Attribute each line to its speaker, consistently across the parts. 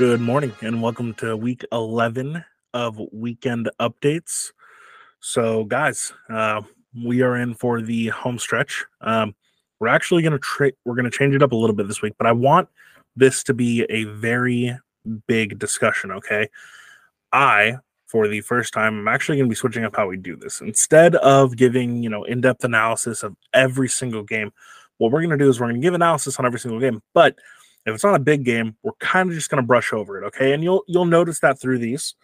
Speaker 1: Good morning and welcome to week 11 of weekend updates. So, guys, uh, we are in for the home stretch. Um, we're actually going to tra- we're going to change it up a little bit this week, but I want this to be a very big discussion. Okay, I for the first time, I'm actually going to be switching up how we do this. Instead of giving you know in depth analysis of every single game, what we're going to do is we're going to give analysis on every single game, but if it's not a big game, we're kind of just going to brush over it, okay? And you'll you'll notice that through these.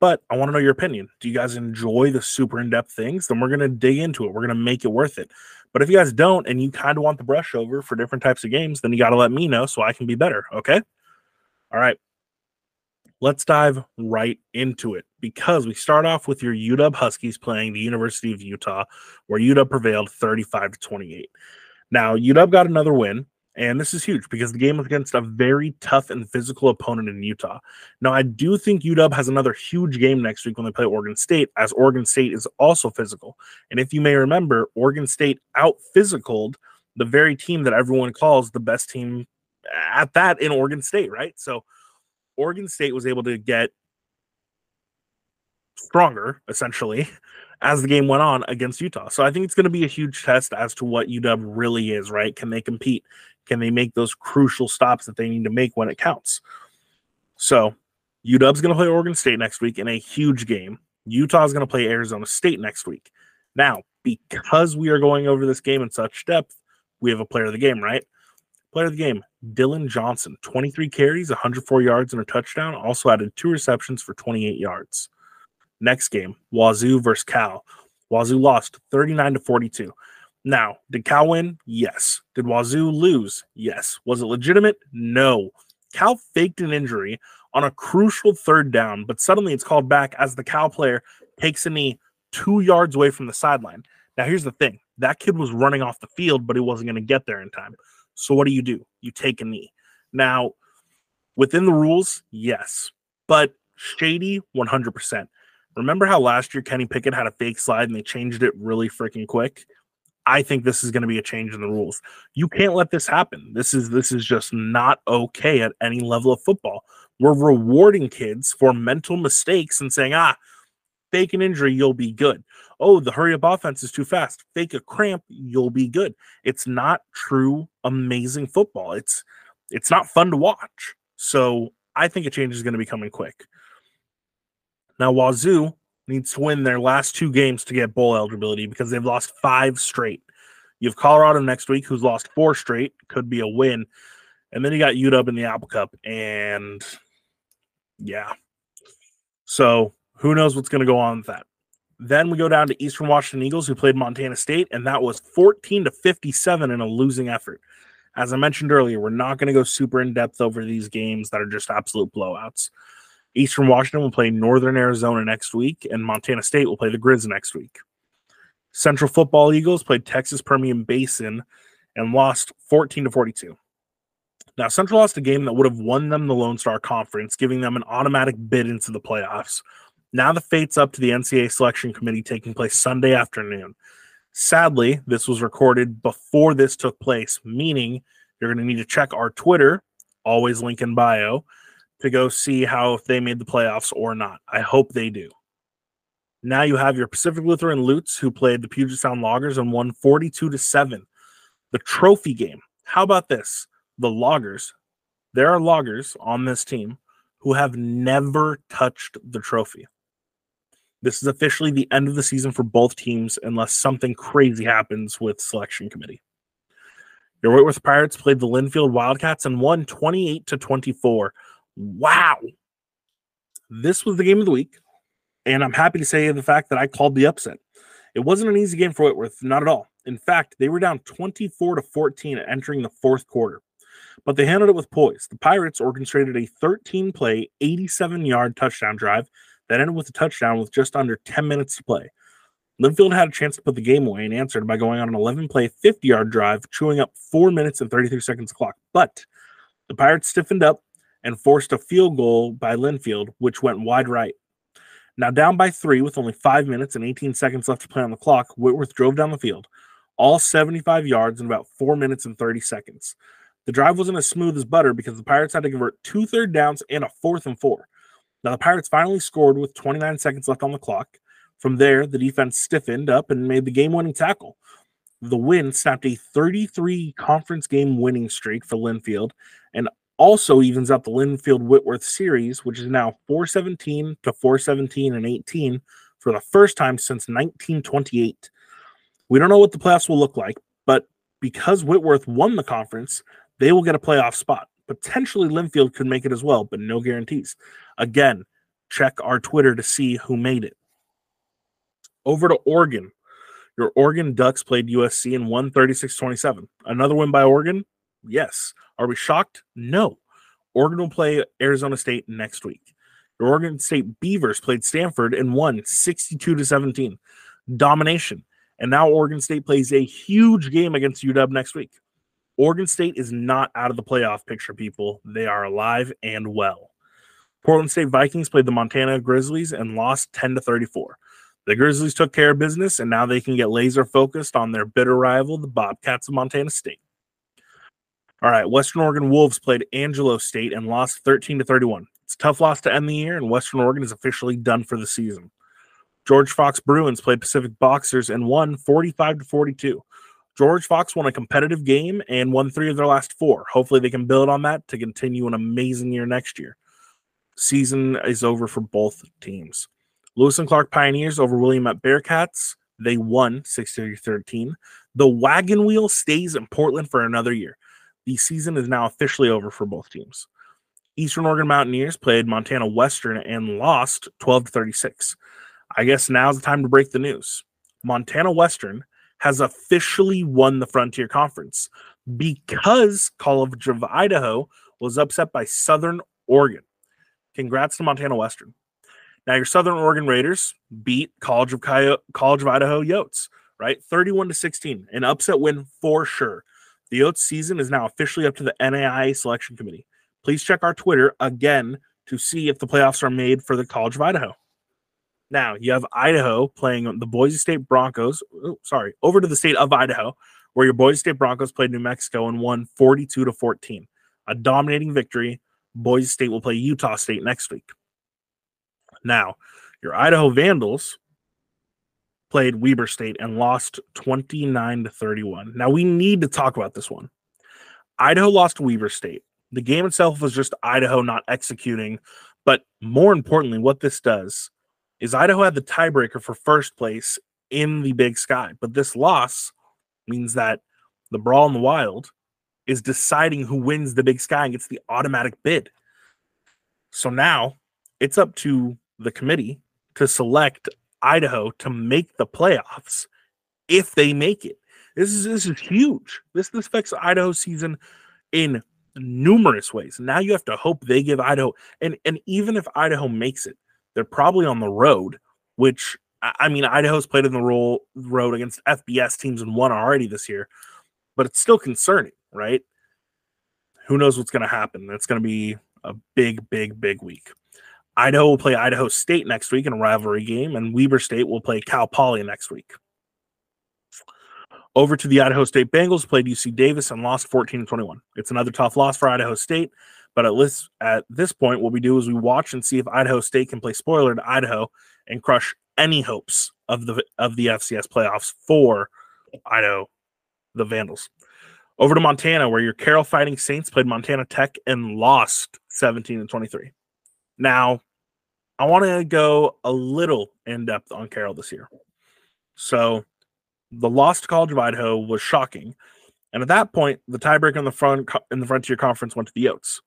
Speaker 1: But I want to know your opinion. Do you guys enjoy the super in-depth things? Then we're going to dig into it. We're going to make it worth it. But if you guys don't and you kind of want the brush over for different types of games, then you got to let me know so I can be better, okay? All right. Let's dive right into it because we start off with your UW Huskies playing the University of Utah, where UW prevailed 35 to 28. Now, UW got another win, and this is huge because the game was against a very tough and physical opponent in Utah. Now, I do think UW has another huge game next week when they play Oregon State, as Oregon State is also physical. And if you may remember, Oregon State out physicaled the very team that everyone calls the best team at that in Oregon State, right? So, Oregon State was able to get stronger, essentially, as the game went on against Utah. So I think it's going to be a huge test as to what UW really is, right? Can they compete? Can they make those crucial stops that they need to make when it counts? So UW's going to play Oregon State next week in a huge game. Utah's going to play Arizona State next week. Now, because we are going over this game in such depth, we have a player of the game, right? Player of the game, Dillon Johnson, 23 carries, 104 yards, and a touchdown. Also added two receptions for 28 yards. Next game, Wazoo versus Cal. Wazoo lost 39 to 42. Now, did Cal win? Yes. Did Wazoo lose? Yes. Was it legitimate? No. Cal faked an injury on a crucial third down, but suddenly it's called back as the Cal player takes a knee two yards away from the sideline. Now, here's the thing that kid was running off the field, but he wasn't going to get there in time. So, what do you do? You take a knee. Now, within the rules, yes, but shady 100%. Remember how last year Kenny Pickett had a fake slide and they changed it really freaking quick? I think this is going to be a change in the rules. You can't let this happen. This is this is just not okay at any level of football. We're rewarding kids for mental mistakes and saying, "Ah, fake an injury, you'll be good." Oh, the hurry up offense is too fast. Fake a cramp, you'll be good. It's not true amazing football. It's it's not fun to watch. So, I think a change is going to be coming quick. Now, Wazoo needs to win their last two games to get bowl eligibility because they've lost five straight. You have Colorado next week, who's lost four straight, could be a win. And then you got UW in the Apple Cup. And yeah. So who knows what's going to go on with that. Then we go down to Eastern Washington Eagles, who played Montana State, and that was 14 to 57 in a losing effort. As I mentioned earlier, we're not going to go super in depth over these games that are just absolute blowouts. Eastern Washington will play Northern Arizona next week, and Montana State will play the Grizz next week. Central Football Eagles played Texas Permian Basin and lost 14 to 42. Now, Central lost a game that would have won them the Lone Star Conference, giving them an automatic bid into the playoffs. Now the fate's up to the NCAA selection committee taking place Sunday afternoon. Sadly, this was recorded before this took place, meaning you're going to need to check our Twitter, always link in bio, to go see how if they made the playoffs or not. I hope they do. Now you have your Pacific Lutheran Lutes who played the Puget Sound Loggers and won 42 to 7. The trophy game. How about this? The Loggers. There are loggers on this team who have never touched the trophy. This is officially the end of the season for both teams unless something crazy happens with selection committee. Your Whitworth Pirates played the Linfield Wildcats and won 28 to 24 Wow. This was the game of the week. And I'm happy to say the fact that I called the upset. It wasn't an easy game for Whitworth, not at all. In fact, they were down 24 to 14 entering the fourth quarter, but they handled it with poise. The Pirates orchestrated a 13 play, 87 yard touchdown drive that ended with a touchdown with just under 10 minutes to play. Linfield had a chance to put the game away and answered by going on an 11 play, 50 yard drive, chewing up 4 minutes and 33 seconds clock. But the Pirates stiffened up and forced a field goal by Linfield, which went wide right. Now down by three with only five minutes and 18 seconds left to play on the clock, Whitworth drove down the field, all 75 yards in about four minutes and 30 seconds. The drive wasn't as smooth as butter because the Pirates had to convert two third downs and a fourth and four. Now, the Pirates finally scored with 29 seconds left on the clock. From there, the defense stiffened up and made the game winning tackle. The win snapped a 33 conference game winning streak for Linfield and also evens up the Linfield Whitworth series, which is now 417 to 417 and 18 for the first time since 1928. We don't know what the playoffs will look like, but because Whitworth won the conference, they will get a playoff spot. Potentially Linfield could make it as well, but no guarantees. Again, check our Twitter to see who made it. Over to Oregon. Your Oregon Ducks played USC and won 36 27. Another win by Oregon? Yes. Are we shocked? No. Oregon will play Arizona State next week. Your Oregon State Beavers played Stanford and won 62 to 17. Domination. And now Oregon State plays a huge game against UW next week. Oregon State is not out of the playoff picture, people. They are alive and well. Portland State Vikings played the Montana Grizzlies and lost 10 to 34. The Grizzlies took care of business, and now they can get laser focused on their bitter rival, the Bobcats of Montana State. All right, Western Oregon Wolves played Angelo State and lost 13 to 31. It's a tough loss to end the year, and Western Oregon is officially done for the season. George Fox Bruins played Pacific Boxers and won 45 to 42. George Fox won a competitive game and won three of their last four. Hopefully, they can build on that to continue an amazing year next year. Season is over for both teams. Lewis and Clark Pioneers over Willamette Bearcats. They won 60 13. The wagon wheel stays in Portland for another year. The season is now officially over for both teams. Eastern Oregon Mountaineers played Montana Western and lost 12 to 36. I guess now's the time to break the news. Montana Western has officially won the Frontier Conference because College of Idaho was upset by Southern Oregon. Congrats to Montana Western. Now your Southern Oregon Raiders beat College of College of Idaho Yotes, right? 31 to 16, an upset win for sure. The Yotes season is now officially up to the NAIA selection committee. Please check our Twitter again to see if the playoffs are made for the College of Idaho. Now you have Idaho playing the Boise State Broncos. Oh, sorry, over to the state of Idaho, where your Boise State Broncos played New Mexico and won 42 to 14. A dominating victory Boise State will play Utah State next week. Now, your Idaho Vandals played Weber State and lost 29 to 31. Now, we need to talk about this one. Idaho lost Weber State. The game itself was just Idaho not executing. But more importantly, what this does is Idaho had the tiebreaker for first place in the big sky. But this loss means that the Brawl in the Wild is deciding who wins the big sky and gets the automatic bid. So now it's up to the committee to select Idaho to make the playoffs if they make it. This is this is huge. This this affects Idaho's season in numerous ways. Now you have to hope they give Idaho and and even if Idaho makes it, they're probably on the road, which I mean Idaho's played in the role, road against FBS teams and won already this year, but it's still concerning right? Who knows what's going to happen? It's going to be a big, big, big week. Idaho will play Idaho State next week in a rivalry game, and Weber State will play Cal Poly next week. Over to the Idaho State Bengals, played UC Davis and lost 14 21. It's another tough loss for Idaho State, but at least at this point, what we do is we watch and see if Idaho State can play spoiler to Idaho and crush any hopes of the of the FCS playoffs for Idaho, the Vandals. Over to Montana, where your Carroll Fighting Saints played Montana Tech and lost 17 and 23. Now, I want to go a little in depth on Carroll this year. So, the loss to College of Idaho was shocking, and at that point, the tiebreaker in the front in the Frontier Conference went to the Yotes.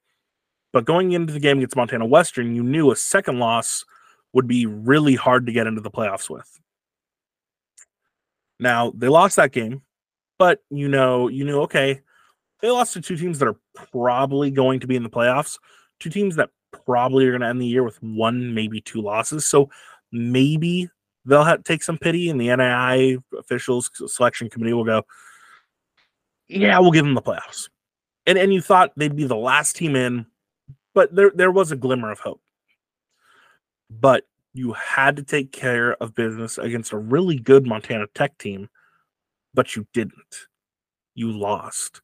Speaker 1: But going into the game against Montana Western, you knew a second loss would be really hard to get into the playoffs with. Now they lost that game, but you know, you knew okay, they lost to two teams that are probably going to be in the playoffs, two teams that probably are going to end the year with one, maybe two losses. So maybe they'll have, take some pity, and the NAIA officials selection committee will go, "Yeah, we'll give them the playoffs." And and you thought they'd be the last team in, but there there was a glimmer of hope. But you had to take care of business against a really good Montana Tech team but you didn't. You lost.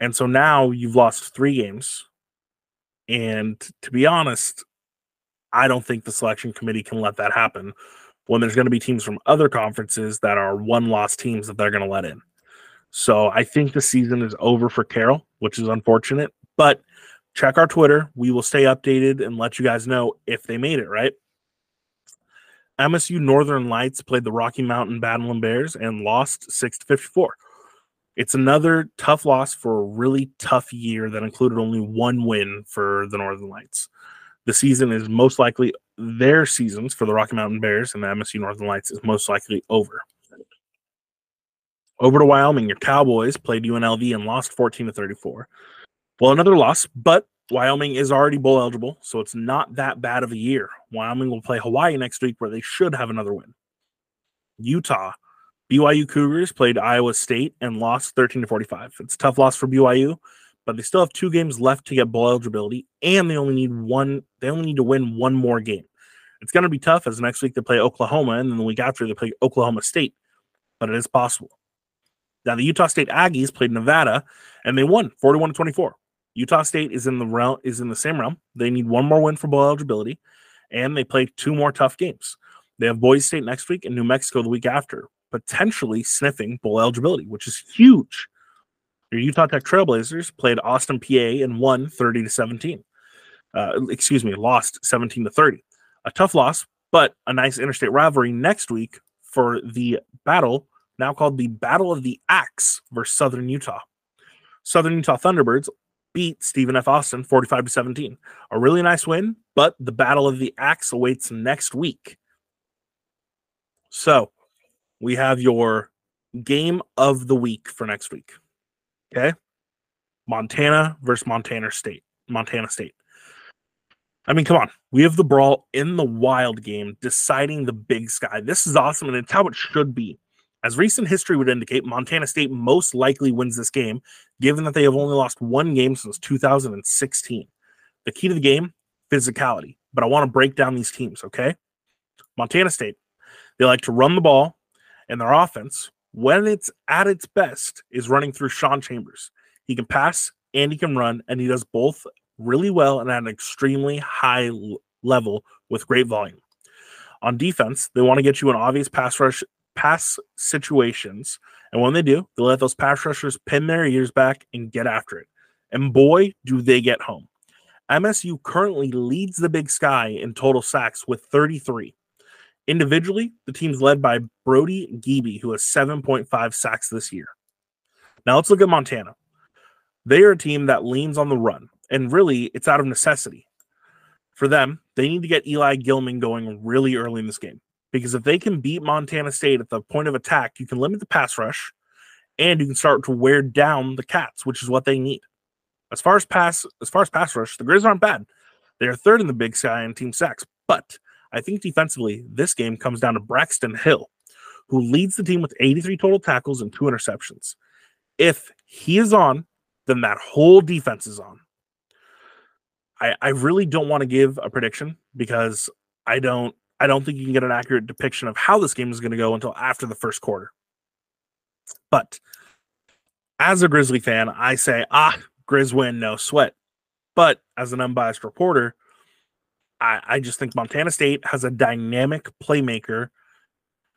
Speaker 1: And so now you've lost three games. And to be honest, I don't think the selection committee can let that happen when there's going to be teams from other conferences that are one loss teams that they're going to let in. So I think the season is over for Carroll, which is unfortunate. But check our Twitter. We will stay updated and let you guys know if they made it, right? MSU Northern Lights played the Rocky Mountain Battling Bears and lost 6 to 54. It's another tough loss for a really tough year that included only one win for the Northern Lights. The season is most likely their seasons for the Rocky Mountain Bears and the MSU Northern Lights is most likely over. Over to Wyoming, your Cowboys played UNLV and lost 14 to 34. Well, another loss, but Wyoming is already bowl eligible, so it's not that bad of a year. Wyoming will play Hawaii next week, where they should have another win. Utah, BYU Cougars played Iowa State and lost 13 to 45. It's a tough loss for BYU, but they still have two games left to get bowl eligibility, and they only need one. They only need to win one more game. It's going to be tough as next week they play Oklahoma, and then the week after they play Oklahoma State, but it is possible. Now the Utah State Aggies played Nevada, and they won 41 to 24. Utah State is in the realm is in the same realm. They need one more win for bowl eligibility, and they play two more tough games. They have Boise State next week and New Mexico the week after, potentially sniffing bowl eligibility, which is huge. Your Utah Tech Trailblazers played Austin Peay, and won 30 to 17. Uh, excuse me, lost 17 to 30. A tough loss, but a nice interstate rivalry next week for the battle, now called the Battle of the Axe versus Southern Utah. Southern Utah Thunderbirds beat Stephen F. Austin 45 to 17. A really nice win, but the Battle of the Axe awaits next week. So we have your game of the week for next week. Okay. Montana versus Montana State. Montana State. I mean, come on. We have the brawl in the wild game deciding the big sky. This is awesome, and it's how it should be. As recent history would indicate, Montana State most likely wins this game, given that they have only lost one game since 2016. The key to the game, physicality. But I want to break down these teams, okay? Montana State, they like to run the ball, and their offense, when it's at its best, is running through Sean Chambers. He can pass and he can run, and he does both really well and at an extremely high level with great volume. On defense, they want to get you in obvious pass rush pass situations. And when they do, they let those pass rushers pin their ears back and get after it. And boy, do they get home. MSU currently leads the Big Sky in total sacks with 33. Individually, the team's led by Brody Grebe, who has 7.5 sacks this year. Now let's look at Montana. They are a team that leans on the run, and really, it's out of necessity. For them, they need to get Eli Gillman going really early in this game because if they can beat Montana State at the point of attack, you can limit the pass rush and you can start to wear down the Cats, which is what they need. As far as pass, as far as pass rush, the Grizz aren't bad. They are third in the Big Sky in team sacks, but I think defensively, this game comes down to Braxton Hill, who leads the team with 83 total tackles and two interceptions. If he is on, then that whole defense is on. I, I really don't want to give a prediction because I don't I don't think you can get an accurate depiction of how this game is going to go until after the first quarter. But as a Grizzly fan, I say, ah, Grizz win, no sweat. But as an unbiased reporter, I, I just think Montana State has a dynamic playmaker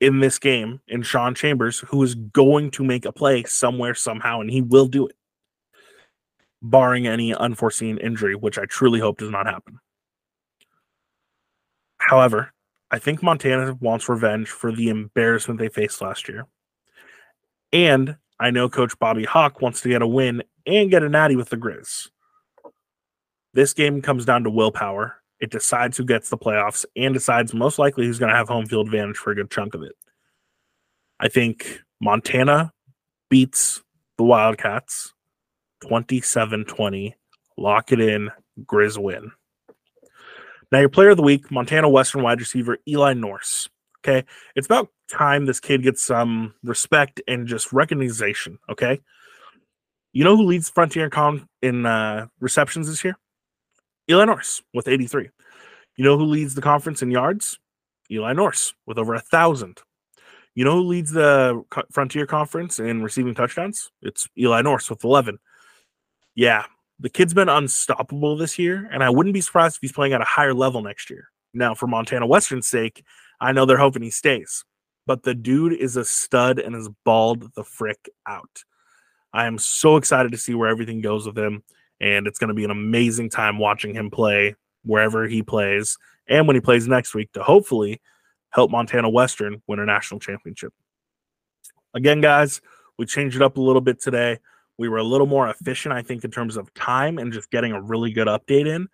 Speaker 1: in this game in Sean Chambers who is going to make a play somewhere, somehow, and he will do it, barring any unforeseen injury, which I truly hope does not happen. However, I think Montana wants revenge for the embarrassment they faced last year. And I know Coach Bobby Hauck wants to get a win and get a natty with the Grizz. This game comes down to willpower. It decides who gets the playoffs and decides most likely who's going to have home field advantage for a good chunk of it. I think Montana beats the Wildcats 27 20. Lock it in. Grizz win. Now, your player of the week, Montana Western wide receiver Eli Norse. Okay. It's about time this kid gets some respect and just recognition. Okay. You know who leads Frontier Con in uh, receptions this year? Eli Norse with 83. You know who leads the conference in yards? Eli Norse with over a thousand. You know who leads the Frontier Conference in receiving touchdowns? It's Eli Norse with 11. yeah, the kid's been unstoppable this year, and I wouldn't be surprised if he's playing at a higher level next year. Now, for Montana Western's sake, I know they're hoping he stays, but the dude is a stud and is balled the frick out. I am so excited to see where everything goes with him, and it's going to be an amazing time watching him play wherever he plays and when he plays next week to hopefully help Montana Western win a national championship. Again, guys, we changed it up a little bit today. We were a little more efficient, I think, in terms of time and just getting a really good update in.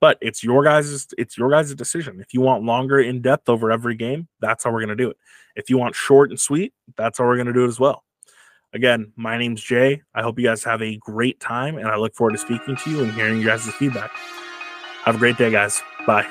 Speaker 1: But it's your guys' it's your guys' decision. If you want longer in depth over every game, that's how we're gonna do it. If you want short and sweet, that's how we're gonna do it as well. Again, my name's Jay. I hope you guys have a great time, and I look forward to speaking to you and hearing you guys' feedback. Have a great day, guys. Bye.